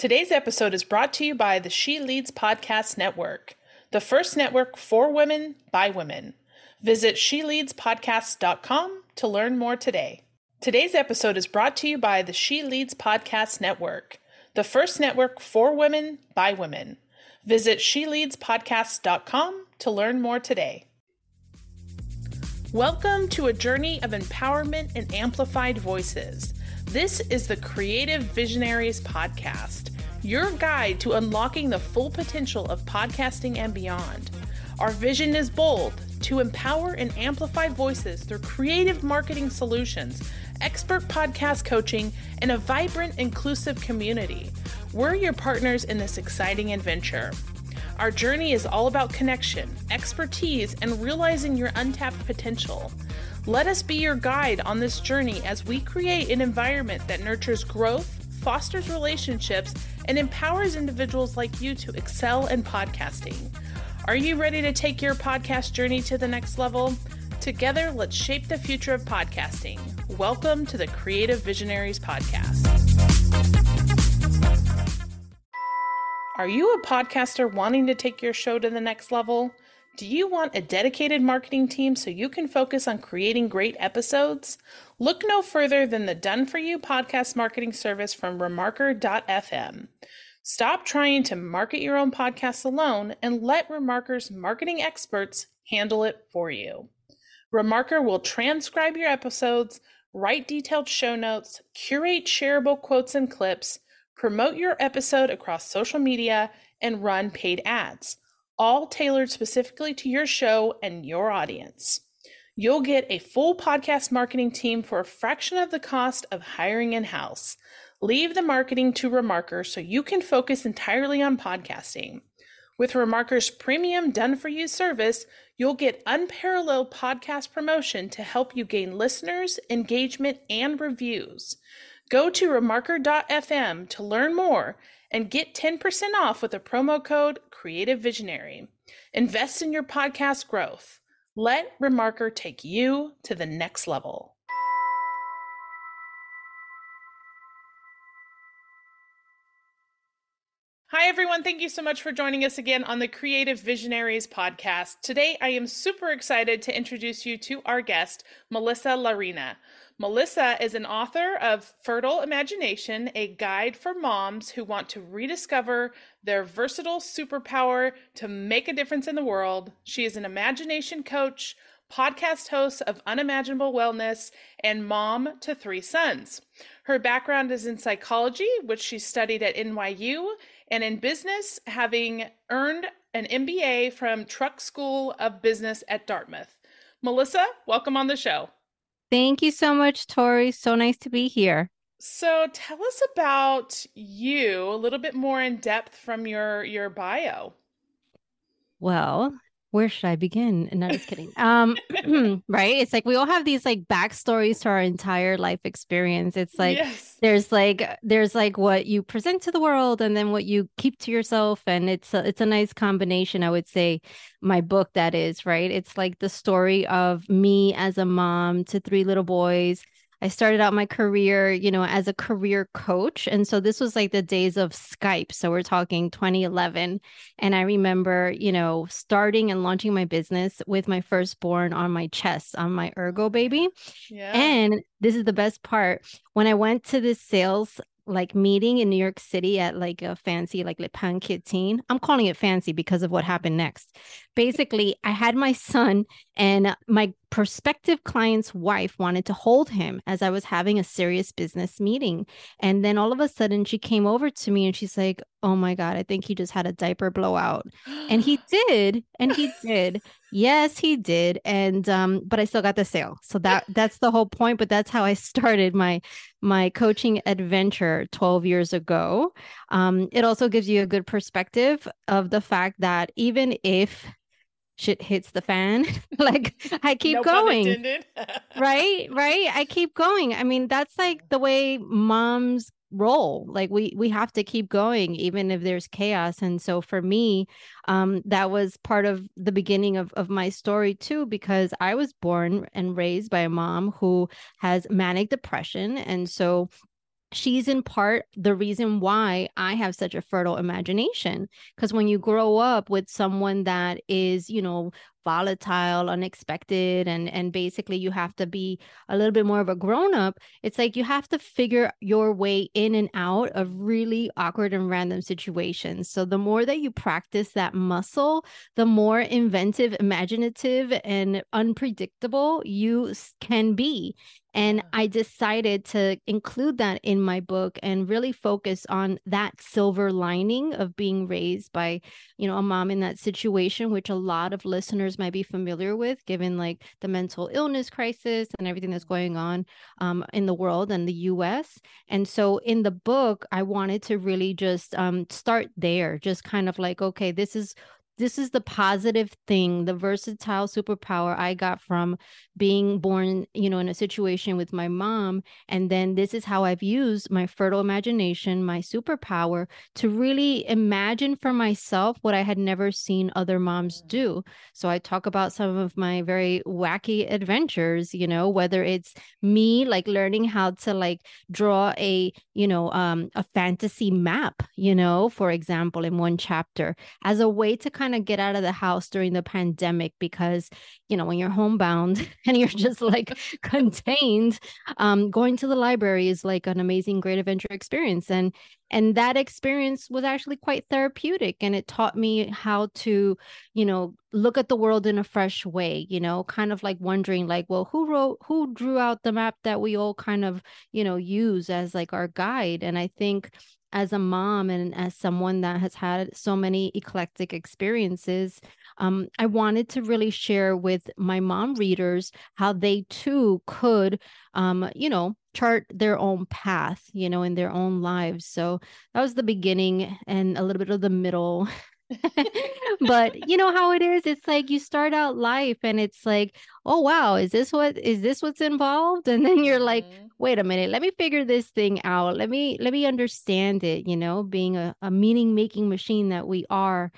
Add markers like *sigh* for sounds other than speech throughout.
Today's episode is brought to you by the She Leads Podcast Network, the first network for women by women. Visit sheleadspodcast.com to learn more today. Today's episode is brought to you by the She Leads Podcast Network, the first network for women by women. Visit sheleadspodcast.com to learn more today. Welcome to a journey of empowerment and amplified voices. This is the Creative Visionaries Podcast, your guide to unlocking the full potential of podcasting and beyond. Our vision is bold to empower and amplify voices through creative marketing solutions, expert podcast coaching, and a vibrant, inclusive community. We're your partners in this exciting adventure. Our journey is all about connection, expertise, and realizing your untapped potential. Let us be your guide on this journey as we create an environment that nurtures growth, fosters relationships, and empowers individuals like you to excel in podcasting. Are you ready to take your podcast journey to the next level? Together, let's shape the future of podcasting. Welcome to the Creative Visionaries Podcast. Are you a podcaster wanting to take your show to the next level? Do you want a dedicated marketing team so you can focus on creating great episodes? Look no further than the Done For You podcast marketing service from Remarker.fm. Stop trying to market your own podcast alone and let Remarker's marketing experts handle it for you. Remarker will transcribe your episodes, write detailed show notes, curate shareable quotes and clips, promote your episode across social media, and run paid ads all tailored specifically to your show and your audience. You'll get a full podcast marketing team for a fraction of the cost of hiring in house. Leave the marketing to Remarker so you can focus entirely on podcasting. With Remarker's premium done for you service, you'll get unparalleled podcast promotion to help you gain listeners, engagement, and reviews. Go to remarker.fm to learn more and get 10% off with a promo code Creative Visionary. Invest in your podcast growth. Let Remarker take you to the next level. Hi, everyone. Thank you so much for joining us again on the Creative Visionaries podcast. Today, I am super excited to introduce you to our guest, Melissa Llarena. Melissa is an author of Fertile Imagination, a guide for moms who want to rediscover their versatile superpower to make a difference in the world. She is an imagination coach, podcast host of Unimaginable Wellness, and mom to three sons. Her background is in psychology, which she studied at NYU, and in business, having earned an MBA from Tuck School of Business at Dartmouth. Melissa, welcome on the show. Thank you so much, Tori. So nice to be here. So tell us about you a little bit more in depth from your your bio. Well, where should I begin? And not just kidding. Um, *laughs* *clears throat* right? It's like we all have these like backstories to our entire life experience. It's like yes. there's like there's like what you present to the world and then what you keep to yourself. And it's a, it's a nice combination, I would say. My book that is, right? It's like the story of me as a mom to three little boys I started out my career, you know, as a career coach. And so this was like the days of Skype. So we're talking 2011. And I remember, you know, starting and launching my business with my firstborn on my chest, on my ergo baby. Yeah. And this is the best part. When I went to this sales like meeting in New York City at like a fancy like Le Pan Pain I'm calling it fancy because of what happened next. Basically, I had my son and my prospective client's wife wanted to hold him as I was having a serious business meeting. And then all of a sudden she came over to me and she's like, "Oh my god, I think he just had a diaper blowout." And he *gasps* did, and he did. Yes, he did. And um but I still got the sale. So that that's the whole point, but that's how I started my my coaching adventure 12 years ago. Um it also gives you a good perspective of the fact that even if shit hits the fan. *laughs* Like i keep no going. *laughs* right right? I keep going. I mean that's like the way moms roll. Like we we have to keep going even if there's chaos. And so for me um that was part of the beginning of of my story too because i was born and raised by a mom who has manic depression. And so she's in part the reason why I have such a fertile imagination. Because when you grow up with someone that is, you know, volatile, unexpected, and and basically you have to be a little bit more of a grown up. It's like you have to figure your way in and out of really awkward and random situations. So the more that you practice that muscle, the more inventive, imaginative, and unpredictable you can be. And I decided to include that in my book and really focus on that silver lining of being raised by, you know, a mom in that situation, which a lot of listeners might be familiar with, given like the mental illness crisis and everything that's going on um, in the world and the US. And so in the book, I wanted to really just um, start there, just kind of like, okay, this is this is the positive thing, the versatile superpower I got from being born, you know, in a situation with my mom. And then this is how I've used my fertile imagination, my superpower to really imagine for myself what I had never seen other moms do. So I talk about some of my very wacky adventures, you know, whether it's me like learning how to like draw a, you know, um, a fantasy map, you know, for example, in one chapter as a way to kind of get out of the house during the pandemic because, you know, when you're homebound *laughs* and you're just like *laughs* contained, um, going to the library is like an amazing, great adventure experience. And and that experience was actually quite therapeutic and it taught me how to you know look at the world in a fresh way you know kind of like wondering like well who wrote who drew out the map that we all kind of you know use as like our guide and i think as a mom and as someone that has had so many eclectic experiences, um, I wanted to really share with my mom readers how they too could, um, you know, chart their own path, you know, in their own lives. So that was the beginning and a little bit of the middle *laughs* *laughs* but you know how it is it's like you start out life and it's like oh wow is this what is this what's involved and then you're like mm-hmm. wait a minute let me figure this thing out let me let me understand it you know being a, a meaning making machine that we are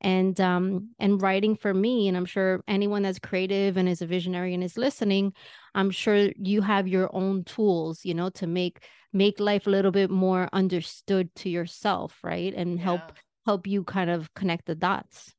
and um and writing for me and i'm sure anyone that's creative and is a visionary and is listening i'm sure you have your own tools you know to make make life a little bit more understood to yourself right and yeah. help help you kind of connect the dots.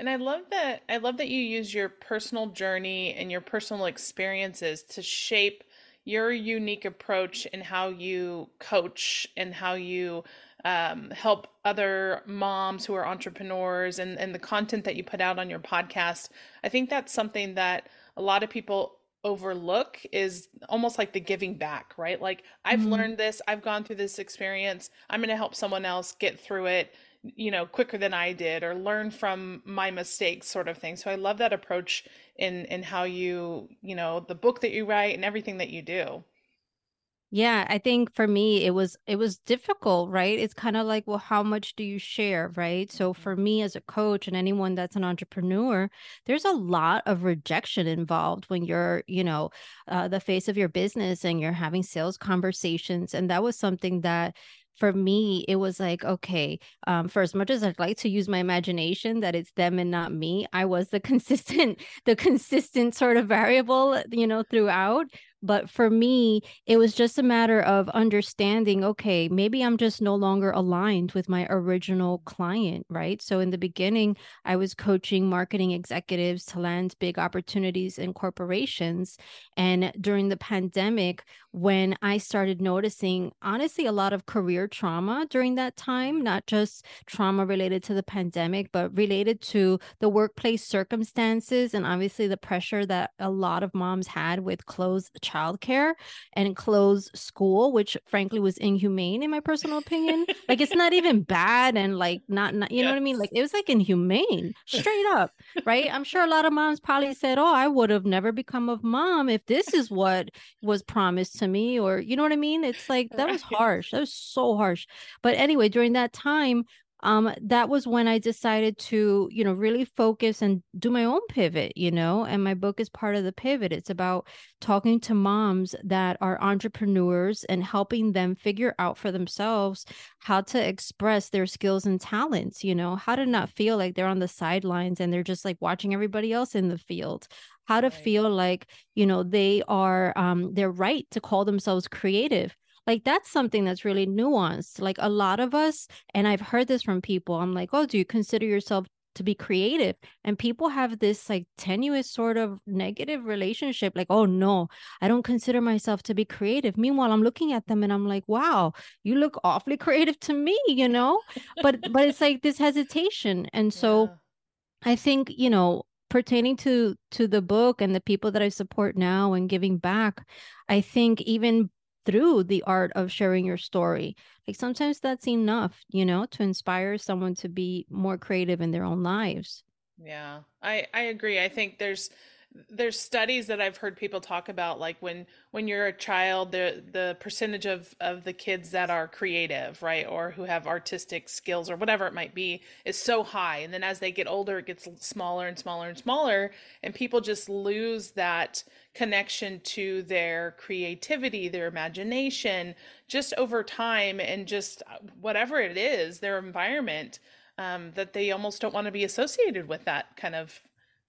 And I love that I love that you use your personal journey and your personal experiences to shape your unique approach in how you coach and how you um, help other moms who are entrepreneurs and, and the content that you put out on your podcast. I think that's something that a lot of people overlook is almost like the giving back, right? Like I've mm-hmm. learned this, I've gone through this experience, I'm going to help someone else get through it you know quicker than i did or learn from my mistakes sort of thing. So i love that approach in in how you you know the book that you write and everything that you do. Yeah i think for me it was it was difficult right? It's kind of like well how much do you share right? So for mm-hmm. me as a coach and anyone that's an entrepreneur there's a lot of rejection involved when you're you know uh, the face of your business and you're having sales conversations. And that was something that for me, it was like, okay, um, for as much as I'd like to use my imagination that it's them and not me, I was the *laughs* consistent, the consistent sort of variable, you know, throughout. But for me, it was just a matter of understanding okay, maybe I'm just no longer aligned with my original client, right? So in the beginning, I was coaching marketing executives to land big opportunities in corporations. And during the pandemic, when I started noticing, honestly, a lot of career trauma during that time, not just trauma related to the pandemic, but related to the workplace circumstances and obviously the pressure that a lot of moms had with closed childcare and close school, which frankly was inhumane in my personal opinion. *laughs* like it's not even bad and like not, not you yes. know what I mean? Like it was like inhumane, straight up, right? I'm sure a lot of moms probably said, "Oh, I would have never become a mom if this is what was promised to me," or you know what I mean? It's like that was harsh. That was so harsh. But anyway, during that time, um that was when i decided to you know really focus and do my own pivot you know and my book is part of the pivot. It's about talking to moms that are entrepreneurs and helping them figure out for themselves how to express their skills and talents you know how to not feel like they're on the sidelines and they're just like watching everybody else in the field. How to right. feel like you know they are um they're right to call themselves creative like that's something that's really nuanced like a lot of us and i've heard this from people i'm like oh do you consider yourself to be creative? And people have this like tenuous sort of negative relationship like oh no i don't consider myself to be creative. Meanwhile i'm looking at them and i'm like wow you look awfully *laughs* creative to me you know? But but it's like this hesitation and so yeah. i think you know pertaining to to the book and the people that i support now and giving back i think even through the art of sharing your story. Like sometimes that's enough, you know, to inspire someone to be more creative in their own lives. Yeah, I I agree. I think there's there's studies that I've heard people talk about like when when you're a child the the percentage of of the kids that are creative right or who have artistic skills or whatever it might be is so high. And then as they get older it gets smaller and smaller and smaller and people just lose that connection to their creativity their imagination just over time and just uh, whatever it is their environment um, that they almost don't want to be associated with that kind of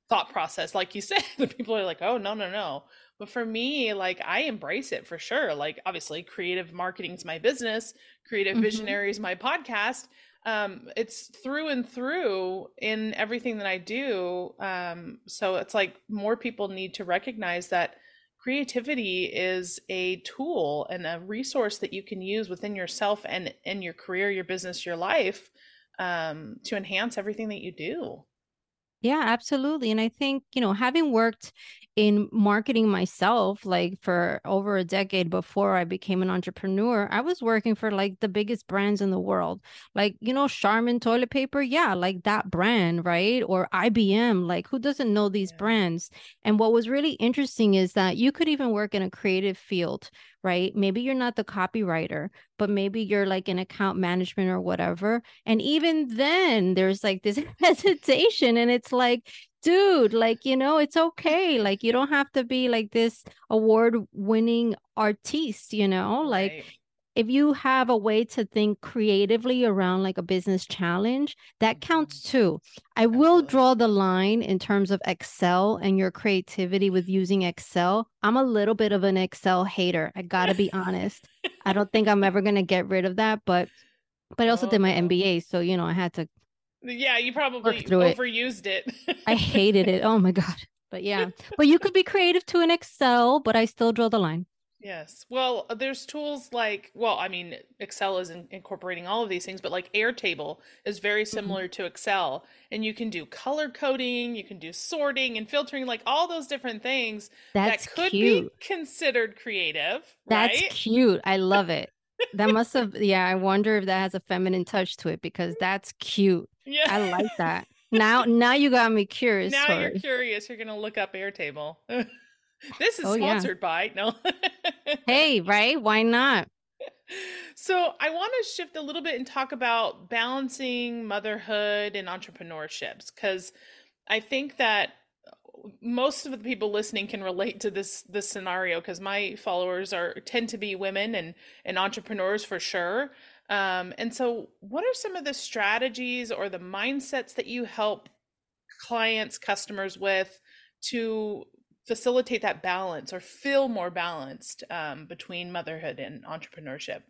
thought process like you *laughs* said the people are like oh no no no but for me like i embrace it for sure like obviously creative marketing is my business creative mm-hmm. visionary is my podcast um, it's through and through in everything that i do um, so it's like more people need to recognize that creativity is a tool and a resource that you can use within yourself and in your career your business your life um, to enhance everything that you do yeah, absolutely. And I think, you know, having worked in marketing myself like for over a decade before I became an entrepreneur, I was working for like the biggest brands in the world. Like, you know, Charmin toilet paper, yeah, like that brand, right? Or IBM, like who doesn't know these yeah. brands? And what was really interesting is that you could even work in a creative field, right? Maybe you're not the copywriter, but maybe you're like an account management or whatever. And even then, there's like this *laughs* hesitation, and it's like, dude, like, you know, it's okay. Like, you don't have to be like this award winning artiste, you know, like. Right. If you have a way to think creatively around like a business challenge, that counts mm-hmm. too. I will draw the line in terms of Excel and your creativity with using Excel. I'm a little bit of an Excel hater. I got to be honest. I don't think I'm ever going to get rid of that, but but I also oh, did my MBA, so you know, I had to yeah, you probably overused it. it. I hated it. Oh my god. But yeah. But you could be creative to an Excel, but I still draw the line. Yes. Well, there's tools like, well, I mean, Excel is in, incorporating all of these things, but like Airtable is very mm-hmm. similar mm-hmm. to Excel. And you can do color coding, you can do sorting and filtering, like all those different things That's that could cute. be considered creative. That's right? cute. I love it. that must *laughs* have, yeah. I wonder if that has a feminine touch to it because that's cute. Yeah. I like that. Now now you got me *laughs* curious. Now you're curious. You're gonna look up Airtable. *laughs* this is oh, sponsored yeah. by no. hey, *laughs* right? Why not? So I want to shift a little bit and talk about balancing motherhood and entrepreneurships because I think that most of the people listening can relate to this this scenario because my followers are tend to be women and and entrepreneurs for sure um, and so, what are some of the strategies or the mindsets that you help clients, customers with to facilitate that balance or feel more balanced um, between motherhood and entrepreneurship?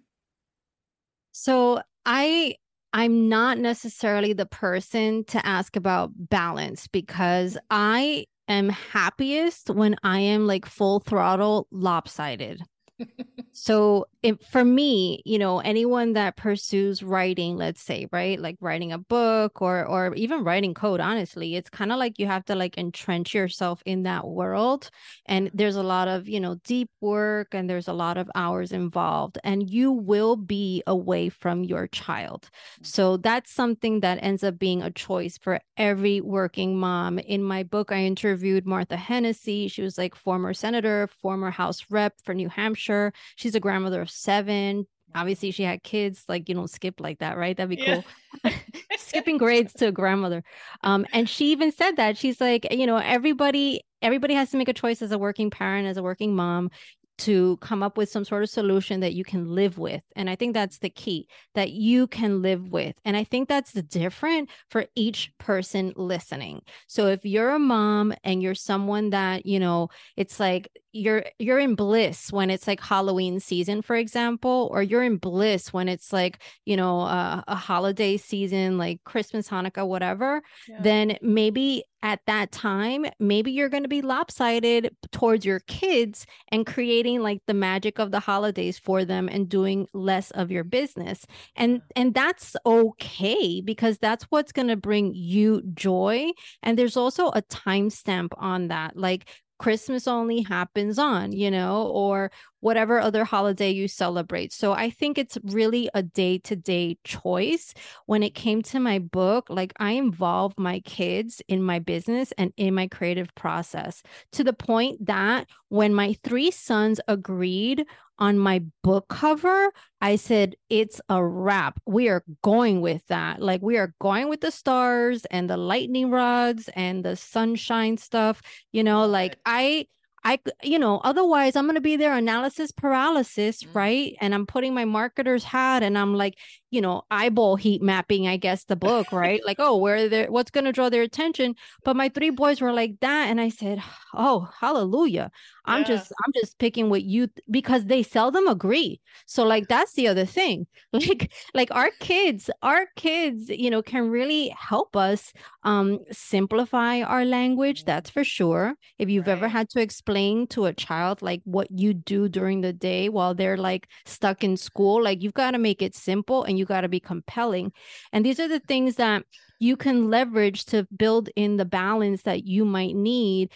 So, I I'm not necessarily the person to ask about balance because I am happiest when I am like full throttle lopsided *laughs* so it, for me you know anyone that pursues writing let's say right like writing a book or or even writing code honestly it's kind of like you have to like entrench yourself in that world and there's a lot of you know deep work and there's a lot of hours involved and you will be away from your child. So that's something that ends up being a choice for every working mom. In my book i interviewed martha hennessey. She was like former senator former house rep for new hampshire. She's a grandmother of seven. Obviously, she had kids. Like you don't skip like that, right? That'd be yeah. cool. *laughs* Skipping grades to a grandmother. Um, and she even said that she's like, you know, everybody everybody has to make a choice as a working parent, as a working mom to come up with some sort of solution that you can live with. And I think that's the key that you can live with. And I think that's different for each person listening. So if you're a mom and you're someone that, you know, it's like you're you're in bliss when it's like halloween season for example or you're in bliss when it's like you know uh, a holiday season like christmas hanukkah whatever yeah. then maybe at that time maybe you're going to be lopsided towards your kids and creating like the magic of the holidays for them and doing less of your business. And and that's okay because that's what's going to bring you joy. And there's also a timestamp on that. Like Christmas only happens on, you know, or whatever other holiday you celebrate. So I think it's really a day to day choice. When it came to my book, like I involve my kids in my business and in my creative process to the point that when my three sons agreed on my book cover, I said, it's a wrap. We are going with that. Like, we are going with the stars and the lightning rods and the sunshine stuff. You know, like, I, I, you know, otherwise I'm going to be there analysis paralysis, mm-hmm. right? And I'm putting my marketer's hat and I'm like, you know, eyeball heat mapping, I guess, the *laughs* book, right? like, oh, where they what's going to draw their attention. But my three boys were like that. And I said, oh, hallelujah. I'm yeah. just, I'm just picking what you, because they seldom agree. So like, that's the other thing. *laughs* Like, like our kids, our kids, you know, can really help us um simplify our language. That's for sure. If you've right. ever had to explain to a child like what you do during the day while they're like stuck in school, like you've got to make it simple and you got to be compelling. And these are the things that you can leverage to build in the balance that you might need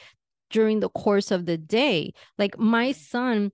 during the course of the day. Like my mm. son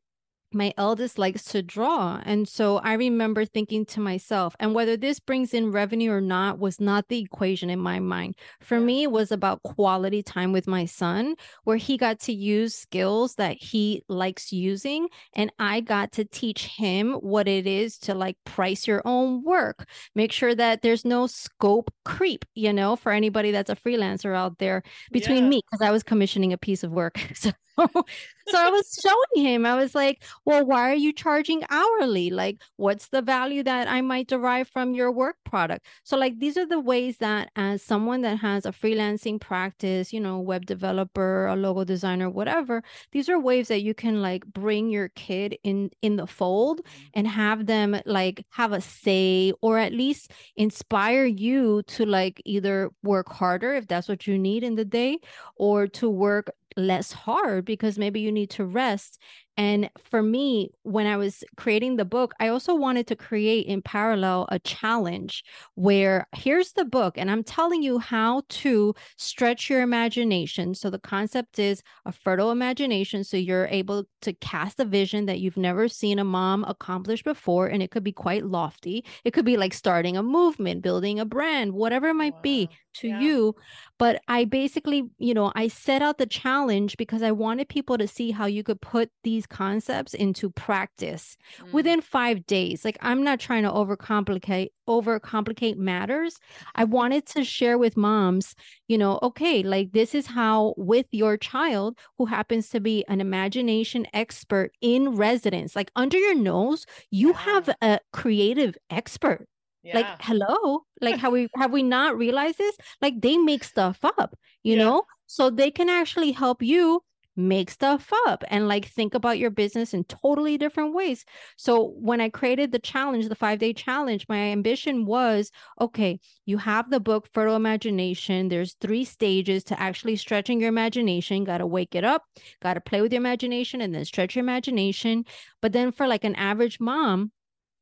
my eldest likes to draw. And so I remember thinking to myself, and whether this brings in revenue or not was not the equation in my mind. For me, it was about quality time with my son, where he got to use skills that he likes using. And I got to teach him what it is to like price your own work, make sure that there's no scope creep, you know, for anybody that's a freelancer out there between yeah. me, because I was commissioning a piece of work. *laughs* So *laughs* so I was showing him, I was like, well, why are you charging hourly? Like, what's the value that I might derive from your work product? So, like, these are the ways that, as someone that has a freelancing practice, you know, web developer, a logo designer, whatever, these are ways that you can like bring your kid in in the fold mm-hmm. and have them like have a say or at least inspire you to like either work harder if that's what you need in the day or to work less hard because maybe you need to rest and for me, when I was creating the book, I also wanted to create in parallel a challenge where here's the book, and I'm telling you how to stretch your imagination. So the concept is a fertile imagination. So you're able to cast a vision that you've never seen a mom accomplish before. And it could be quite lofty. It could be like starting a movement, building a brand, whatever it might wow. be to yeah. you. But I basically, you know, I set out the challenge because I wanted people to see how you could put these concepts into practice mm. within five days. Like I'm not trying to overcomplicate overcomplicate matters. I wanted to share with moms, you know, okay, like this is how with your child who happens to be an imagination expert in residence, like under your nose, you yeah. have a creative expert. Yeah. Like hello, like have we have we not realized this? Like they make stuff up, you yeah. know, so they can actually help you make stuff up and like think about your business in totally different ways. So when I created the challenge, the 5-day challenge, my ambition was, okay, you have the book Fertile Imagination. There's three stages to actually stretching your imagination. Got to wake it up, got to play with your imagination and then stretch your imagination. But then for like an average mom,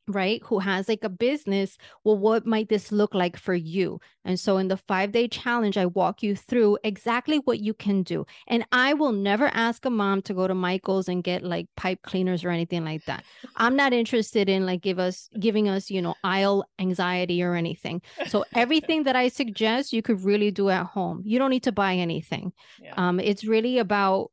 right who has like a business well what might this look like for you? And so in the 5 day challenge i walk you through exactly what you can do. And i will never ask a mom to go to michael's and get like pipe cleaners or anything like that. I'm not interested in like give us giving us you know aisle anxiety or anything. So *laughs* everything that i suggest you could really do at home. You don't need to buy anything. Yeah. um it's really about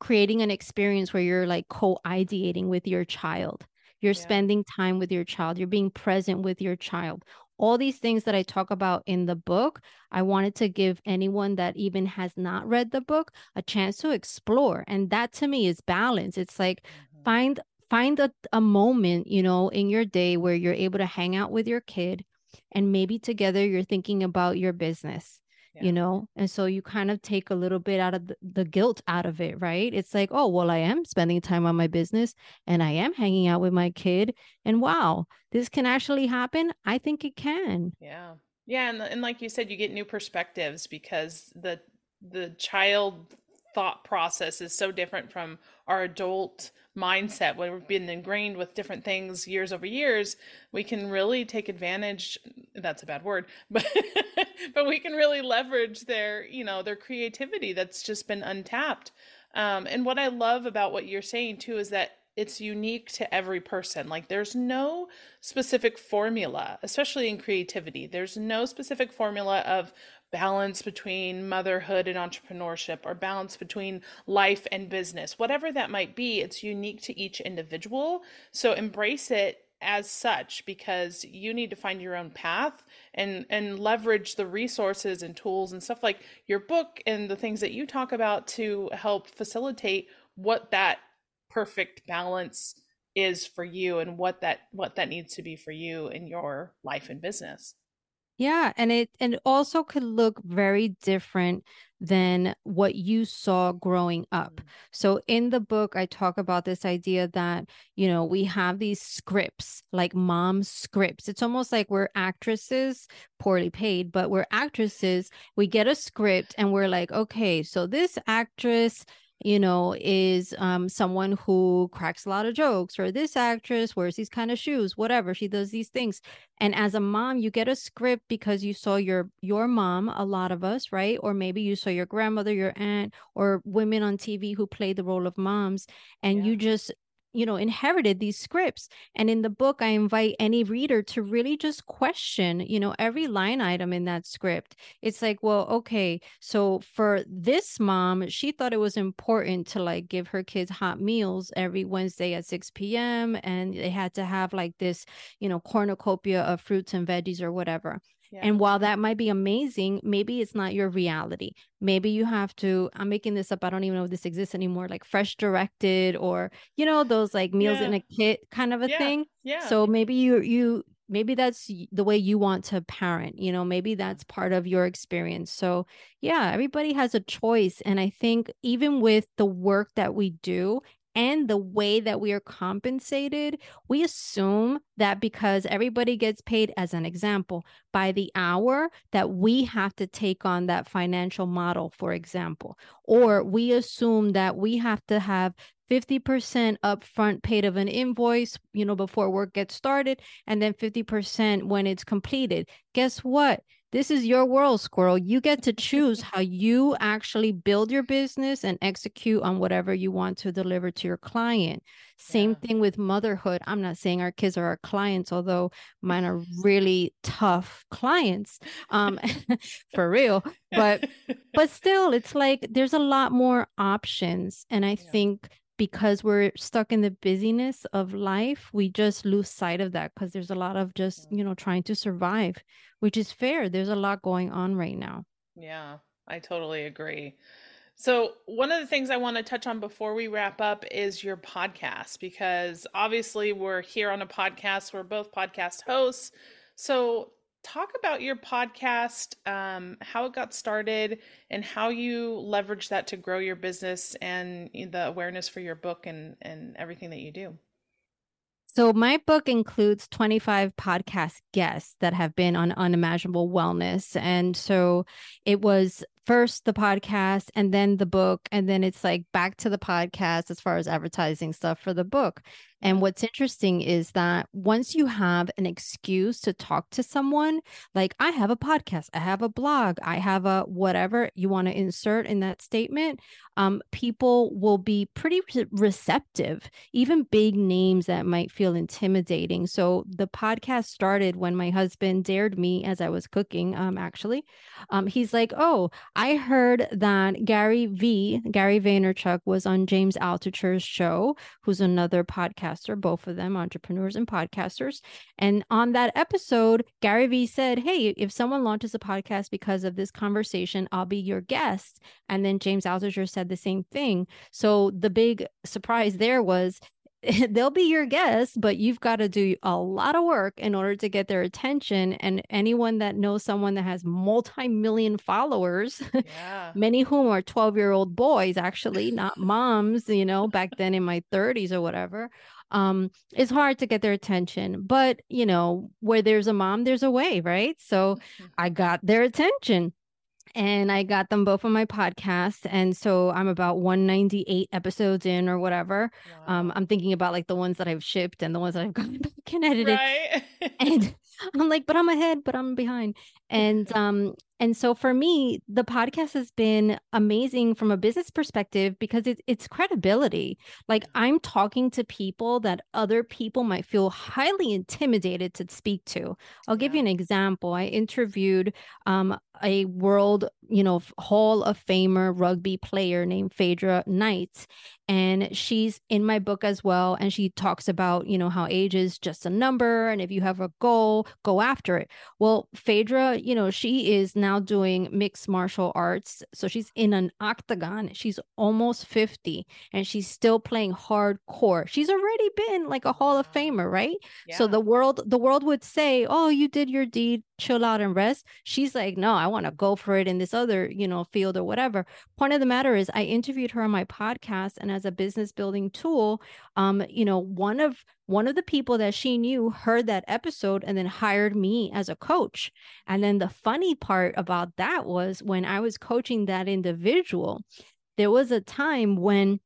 creating an experience where you're like co-ideating with your child you're yeah. spending time with your child. You're being present with your child. All these things that I talk about in the book, I wanted to give anyone that even has not read the book a chance to explore. And that to me is balance. It's like mm-hmm. find find a, a moment, you know, in your day where you're able to hang out with your kid and maybe together you're thinking about your business yeah. you know and so you kind of take a little bit out of the, the, guilt out of it right? It's like oh well i am spending time on my business and i am hanging out with my kid and wow this can actually happen? I think it can. Yeah. Yeah and, and like you said you get new perspectives because the the child thought process is so different from our adult mindset. When we've been ingrained with different things years over years we can really take advantage that's a bad word *laughs* but but we can really leverage their you know their creativity that's just been untapped. Um, and what i love about what you're saying too is that it's unique to every person. Like there's no specific formula especially in creativity. There's no specific formula of balance between motherhood and entrepreneurship or balance between life and business whatever that might be it's unique to each individual. So embrace it as such because you need to find your own path and and leverage the resources and tools and stuff like your book and the things that you talk about to help facilitate what that perfect balance is for you and what that what that needs to be for you in your life and business yeah, and it and also could look very different than what you saw growing up. Mm. So in the book I talk about this idea that, you know, we have these scripts, like mom scripts. It's almost like we're actresses, poorly paid, but we're actresses. We get a script and we're like, okay, so this actress you know, is um, someone who cracks a lot of jokes, or this actress wears these kind of shoes, whatever. She does these things. And as a mom, you get a script because you saw your your mom, a lot of us, right? Or maybe you saw your grandmother, your aunt, or women on TV who play the role of moms, and yeah. you just you know inherited these scripts. And in the book i invite any reader to really just question you know every line item in that script. It's like well okay so for this mom she thought it was important to like give her kids hot meals every wednesday at 6 p.m and they had to have like this you know cornucopia of fruits and veggies or whatever and while that might be amazing, maybe it's not your reality. Maybe you have to, I'm making this up. I don't even know if this exists anymore, like fresh directed or, you know, those like meals yeah. in a kit kind of a yeah. thing. Yeah. So maybe you, you, maybe that's the way you want to parent you know maybe that's part of your experience so yeah everybody has a choice and i think even with the work that we do and the way that we are compensated, we assume that because everybody gets paid, as an example, by the hour, that we have to take on that financial model, for example. Or we assume that we have to have 50% upfront paid of an invoice, you know, before work gets started, and then 50% when it's completed. Guess what? This is your world, squirrel. You get to *laughs* choose how you actually build your business and execute on whatever you want to deliver to your client. Same yeah. thing with motherhood. I'm not saying our kids are our clients, although mine are really tough clients, um, *laughs* for real. But *laughs* but still, it's like there's a lot more options, and I yeah. think because we're stuck in the busyness of life, we just lose sight of that because there's a lot of just, you know, trying to survive, which is fair. There's a lot going on right now. Yeah, I totally agree. So, one of the things I want to touch on before we wrap up is your podcast, because obviously we're here on a podcast. We're both podcast hosts. So, talk about your podcast, um, how it got started, and how you leverage that to grow your business and the awareness for your book and, and everything that you do. So, my book includes 25 podcast guests that have been on Unimaginable Wellness. And so it was first the podcast and then the book. And then it's like back to the podcast as far as advertising stuff for the book. And what's interesting is that once you have an excuse to talk to someone, like I have a podcast, I have a blog, I have a whatever you want to insert in that statement, um, people will be pretty re- receptive, even big names that might feel intimidating. So the podcast started when my husband dared me as I was cooking, um, actually. Um, he's like, Oh, I heard that Gary V, Gary Vaynerchuk was on James Altucher's show, who's another podcaster, both of them entrepreneurs and podcasters. And on that episode, Gary V said, Hey, if someone launches a podcast because of this conversation, I'll be your guest. And then James Altucher said the same thing. So the big surprise there was *laughs* they'll be your guest, but you've got to do a lot of work in order to get their attention. And anyone that knows someone that has multi million followers, *laughs* yeah. many whom are 12 year old boys, actually, not moms, you know, back then in my 30s or whatever, um, it's hard to get their attention. But, you know, where there's a mom, there's a way, right? So mm-hmm. I got their attention and I got them both on my podcast. And so I'm about 198 episodes in or whatever. Wow. Um, I'm thinking about like the ones that I've shipped and the ones that I've *laughs* gotten back and edited. Right. *laughs* and I'm like, but I'm ahead, but I'm behind. *laughs* And um, and so for me, the podcast has been amazing from a business perspective because it's it's credibility. Like I'm talking to people that other people might feel highly intimidated to speak to. I'll give yeah. you an example. I interviewed um, a world, you know, Hall of Famer rugby player named Phaedra Knight, and she's in my book as well and she talks about you know how age is just a number and if you have a goal go after it well phaedra you know she is now doing mixed martial arts. So she's in an octagon. She's almost 50 and she's still playing hardcore. She's already been like a hall of famer right? Yeah. so the world the world would say oh you did your deed chill out and rest she's like no i want to go for it in this other you know field or whatever. Point of the matter is i interviewed her on my podcast and as a business building tool um you know one of one of the people that she knew heard that episode and then hired me as a coach. And then the funny part about that was when i was coaching that individual there was a time when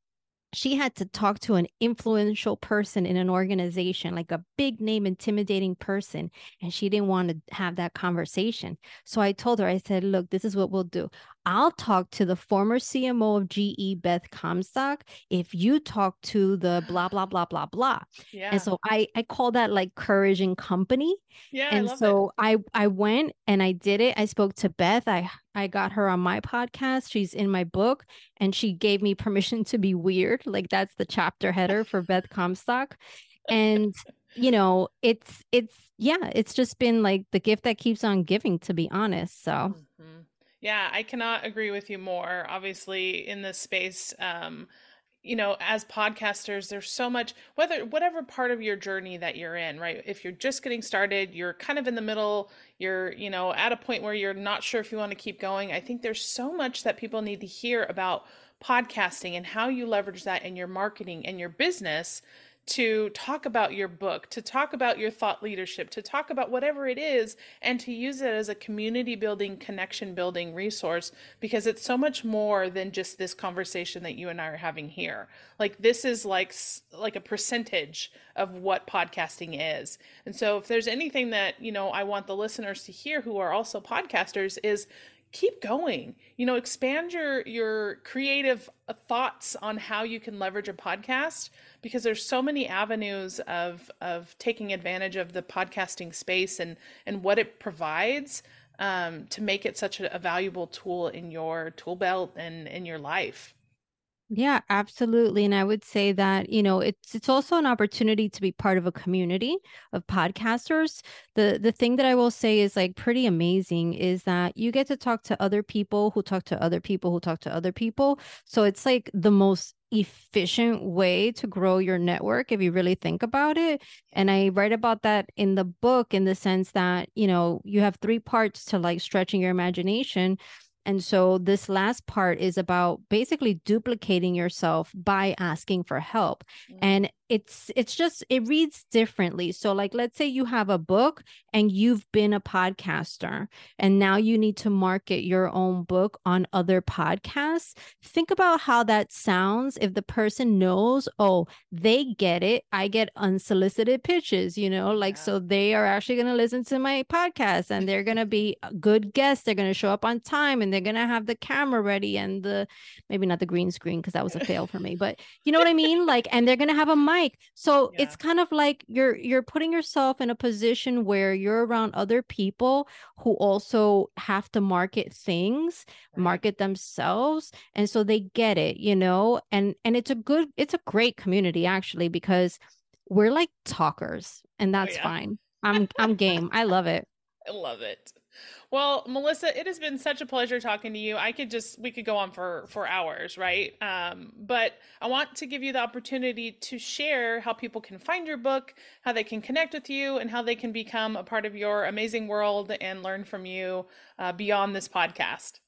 she had to talk to an influential person in an organization, like a big name, intimidating person, and she didn't want to have that conversation. So I told her, I said, Look, this is what we'll do. I'll talk to the former CMO of GE, Beth Comstock, if you talk to the blah, blah, blah, blah, blah. Yeah. And so I, I call that like courage and company. Yeah. And I so it. I, I went and I did it. I spoke to Beth. I, I got her on my podcast. She's in my book and she gave me permission to be weird. Like that's the chapter header for Beth Comstock. And you know, it's it's yeah, it's just been like the gift that keeps on giving, to be honest. So. Yeah, I cannot agree with you more. Obviously, in this space, um, you know, as podcasters, there's so much whether whatever part of your journey that you're in, right? If you're just getting started, you're kind of in the middle, you're, you know, at a point where you're not sure if you want to keep going. I think there's so much that people need to hear about podcasting and how you leverage that in your marketing and your business to talk about your book, to talk about your thought leadership, to talk about whatever it is, and to use it as a community building, connection building resource because it's so much more than just this conversation that you and I are having here. Like this is like like a percentage of what podcasting is. And so if there's anything that, you know, I want the listeners to hear who are also podcasters is keep going. You know expand your your creative uh, thoughts on how you can leverage a podcast because there's so many avenues of of taking advantage of the podcasting space and and what it provides um, to make it such a, a valuable tool in your tool belt and in your life yeah, absolutely. And I would say that, you know, it's it's also an opportunity to be part of a community of podcasters. The the thing that I will say is like pretty amazing is that you get to talk to other people who talk to other people who talk to other people. So it's like the most efficient way to grow your network if you really think about it. And I write about that in the book in the sense that, you know, you have three parts to like stretching your imagination and so this last part is about basically duplicating yourself by asking for help. Mm-hmm. And it's it's just it reads differently. So like let's say you have a book and you've been a podcaster and now you need to market your own book on other podcasts. Think about how that sounds if the person knows oh they get it. I get unsolicited pitches you know like yeah. so they are actually going to listen to my podcast and they're going to be good guests they're going to show up on time and they're going to have the camera ready and the maybe not the green screen because that was a fail for me but you know what i mean? Like and they're going to have a mic so yeah. it's kind of like you're you're putting yourself in a position where you're around other people who also have to market things right. market themselves and so they get it you know and and it's a good it's a great community actually because we're like talkers and oh, that's oh, yeah. fine i'm i'm game i love it *laughs* I love it. Well, Melissa, it has been such a pleasure talking to you. I could just we could go on for for hours, right? Um, but I want to give you the opportunity to share how people can find your book, how they can connect with you, and how they can become a part of your amazing world and learn from you uh, beyond this podcast.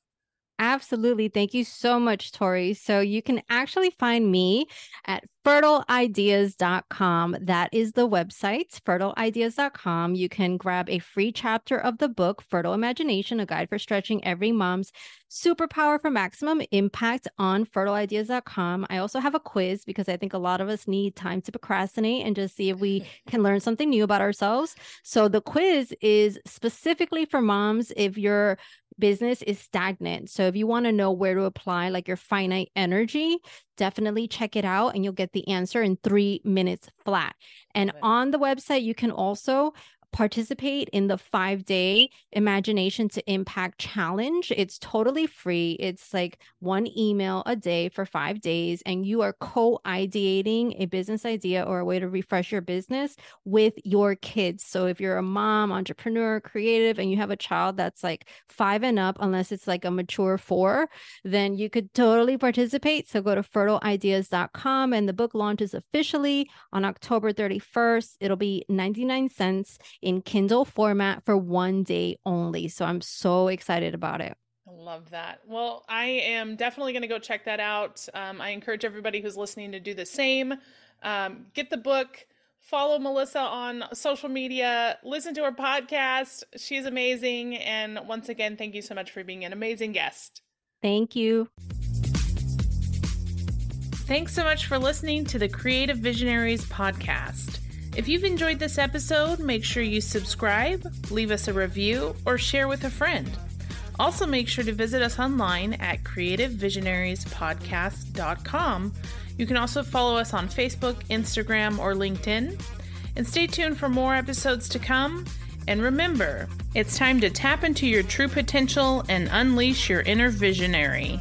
Absolutely. Thank you so much, Tori. So you can actually find me at fertileideas.com. That is the website, fertileideas.com. You can grab a free chapter of the book, Fertile Imagination, a guide for stretching every mom's superpower for maximum impact on fertileideas.com. I also have a quiz because I think a lot of us need time to procrastinate and just see if we *laughs* can learn something new about ourselves. So the quiz is specifically for moms if you're business is stagnant. So if you want to know where to apply like your finite energy, definitely check it out and you'll get the answer in three minutes flat. And on the website, you can also participate in the five day imagination to impact challenge. It's totally free. It's like one email a day for five days, and you are co ideating a business idea or a way to refresh your business with your kids. So if you're a mom, entrepreneur, creative, and you have a child that's like five and up, unless it's like a mature four, then you could totally participate. So go to fertileideas.com and the book launches officially on October 31st. It'll be 99 cents in Kindle format for one day only. So I'm so excited about it. I love that. Well, I am definitely going to go check that out. Um, I encourage everybody who's listening to do the same. Um, get the book, follow Melissa on social media, listen to her podcast. She's amazing. And once again, thank you so much for being an amazing guest. Thank you. Thanks so much for listening to the Creative Visionaries podcast. If you've enjoyed this episode, make sure you subscribe, leave us a review, or share with a friend. Also, make sure to visit us online at creativevisionariespodcast.com. You can also follow us on Facebook, Instagram, or LinkedIn. And stay tuned for more episodes to come. And remember, it's time to tap into your true potential and unleash your inner visionary.